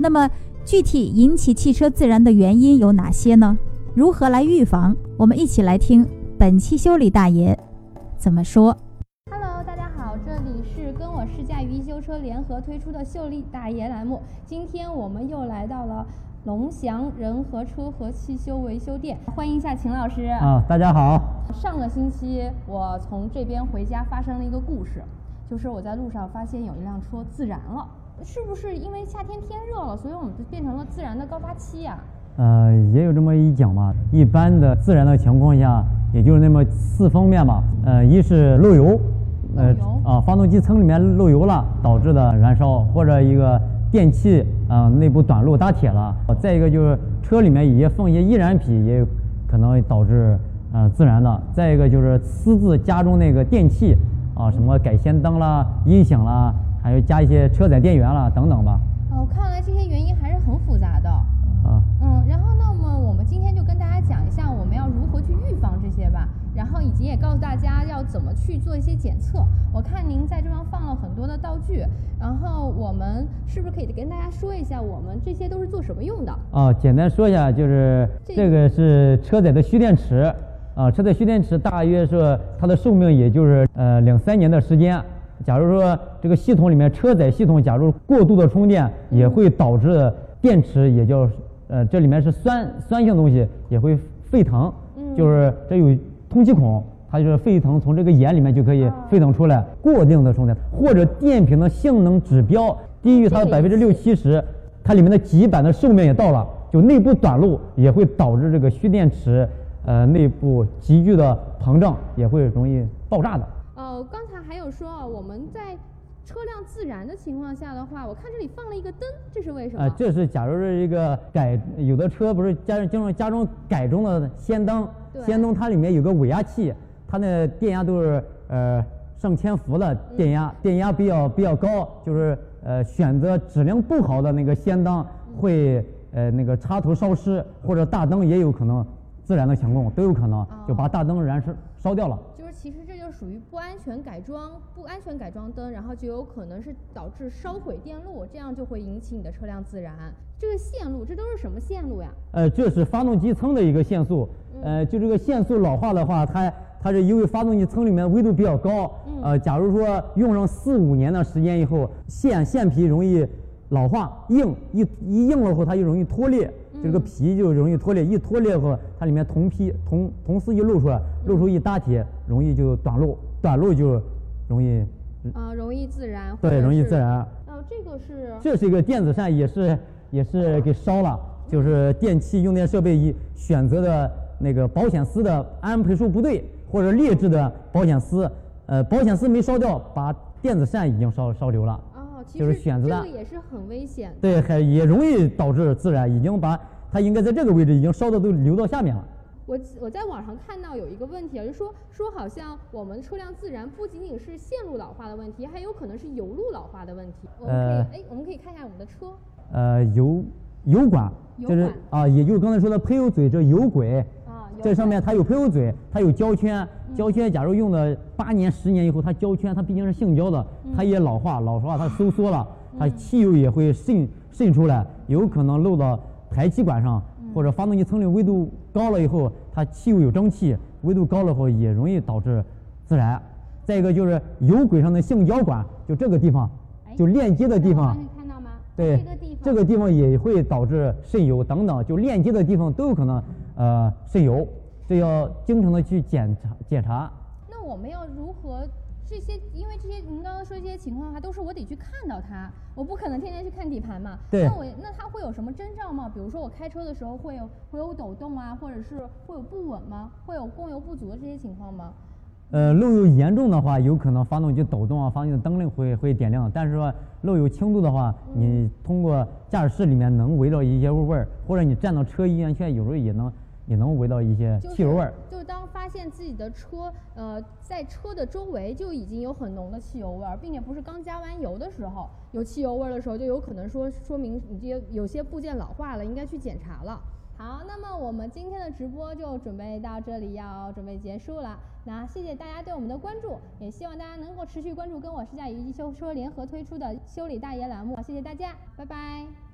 那么，具体引起汽车自燃的原因有哪些呢？如何来预防？我们一起来听本期修理大爷怎么说。Hello，大家好，这里是跟我试驾与一修车联合推出的秀丽大爷栏目。今天我们又来到了龙翔仁和车和汽修维修店，欢迎一下秦老师。啊，大家好。上个星期我从这边回家，发生了一个故事，就是我在路上发现有一辆车自燃了。是不是因为夏天天热了，所以我们就变成了自燃的高发期呀？呃，也有这么一讲嘛。一般的自燃的情况下，也就是那么四方面吧。呃，一是漏油，呃啊，发动机舱里面漏油了导致的燃烧，或者一个电器啊内部短路搭铁了。再一个就是车里面也放一些易燃品，也有可能导致呃自燃的。再一个就是私自加装那个电器啊，什么改氙灯啦、音响啦。还有加一些车载电源了等等吧。哦，看来这些原因还是很复杂的。啊。嗯，然后那么我们今天就跟大家讲一下我们要如何去预防这些吧，然后以及也告诉大家要怎么去做一些检测。我看您在这方放了很多的道具，然后我们是不是可以跟大家说一下我们这些都是做什么用的？啊，简单说一下，就是这个是车载的蓄电池，啊，车载蓄电池大约是它的寿命也就是呃两三年的时间。假如说这个系统里面车载系统，假如过度的充电，也会导致电池也叫呃这里面是酸酸性东西也会沸腾，就是这有通气孔，它就是沸腾从这个眼里面就可以沸腾出来。过定的充电或者电瓶的性能指标低于它的百分之六七十，它里面的极板的寿命也到了，就内部短路也会导致这个蓄电池呃内部急剧的膨胀，也会容易爆炸的。说啊，我们在车辆自燃的情况下的话，我看这里放了一个灯，这是为什么？啊，这是假如是一个改有的车不是加经常加装改装的氙灯，氙灯它里面有个尾压器，它那电压都是呃上千伏的电压，电压比较比较高，就是呃选择质量不好的那个氙灯会呃那个插头烧失，或者大灯也有可能自燃的情况都有可能，就把大灯燃烧烧掉了。其实这就属于不安全改装，不安全改装灯，然后就有可能是导致烧毁电路，这样就会引起你的车辆自燃。这个线路，这都是什么线路呀？呃，这是发动机舱的一个线速。呃，就这个线速老化的话，它它是因为发动机舱里面温度比较高。呃，假如说用上四五年的时间以后，线线皮容易老化硬，一一硬了后它就容易脱裂。这个皮就容易脱裂，一脱裂后，它里面铜皮铜铜丝一露出来，露出一大铁，容易就短路，短路就容易啊，容易自燃。对，容易自燃。哦，这个是这是一个电子扇，也是也是给烧了，就是电器用电设备一选择的那个保险丝的安培数不对，或者劣质的保险丝，呃，保险丝没烧掉，把电子扇已经烧烧流了。就是选择的，这个也是很危险。对，还也容易导致自燃，已经把它应该在这个位置已经烧的都流到下面了。我我在网上看到有一个问题啊，就说说好像我们车辆自燃不仅仅是线路老化的问题，还有可能是油路老化的问题。我们可以哎，我们可以看一下我们的车。呃，油油管就是啊，也就是刚才说的喷油嘴这油轨。这上面它有喷油嘴，它有胶圈，胶圈假如用了八年、十年以后，它胶圈它毕竟是橡胶的，它也老化，老化它收缩了，它汽油也会渗渗出来，有可能漏到排气管上，或者发动机舱里温度高了以后，它汽油有蒸汽，温度高了后也容易导致自燃。再一个就是油轨上的橡胶管，就这个地方，就链接的地方？对，这个地方也会导致渗油等等，就链接的地方都有可能。呃，渗油，这要经常的去检查检查。那我们要如何这些？因为这些您刚刚说这些情况的话，都是我得去看到它，我不可能天天去看底盘嘛。对。那我那它会有什么征兆吗？比如说我开车的时候会有会有抖动啊，或者是会有不稳吗？会有供油不足的这些情况吗？呃，漏油严重的话，有可能发动机抖动啊，发动机的灯亮会会点亮。但是说漏油轻度的话，你通过驾驶室里面能闻到一些味味儿，或者你站到车衣安全有时候也能。也能闻到一些汽油味儿。就当发现自己的车，呃，在车的周围就已经有很浓的汽油味儿，并且不是刚加完油的时候有汽油味儿的时候，就有可能说说明你这些有些部件老化了，应该去检查了。好，那么我们今天的直播就准备到这里要准备结束了。那谢谢大家对我们的关注，也希望大家能够持续关注跟我试驾与一修车联合推出的修理大爷栏目。谢谢大家，拜拜。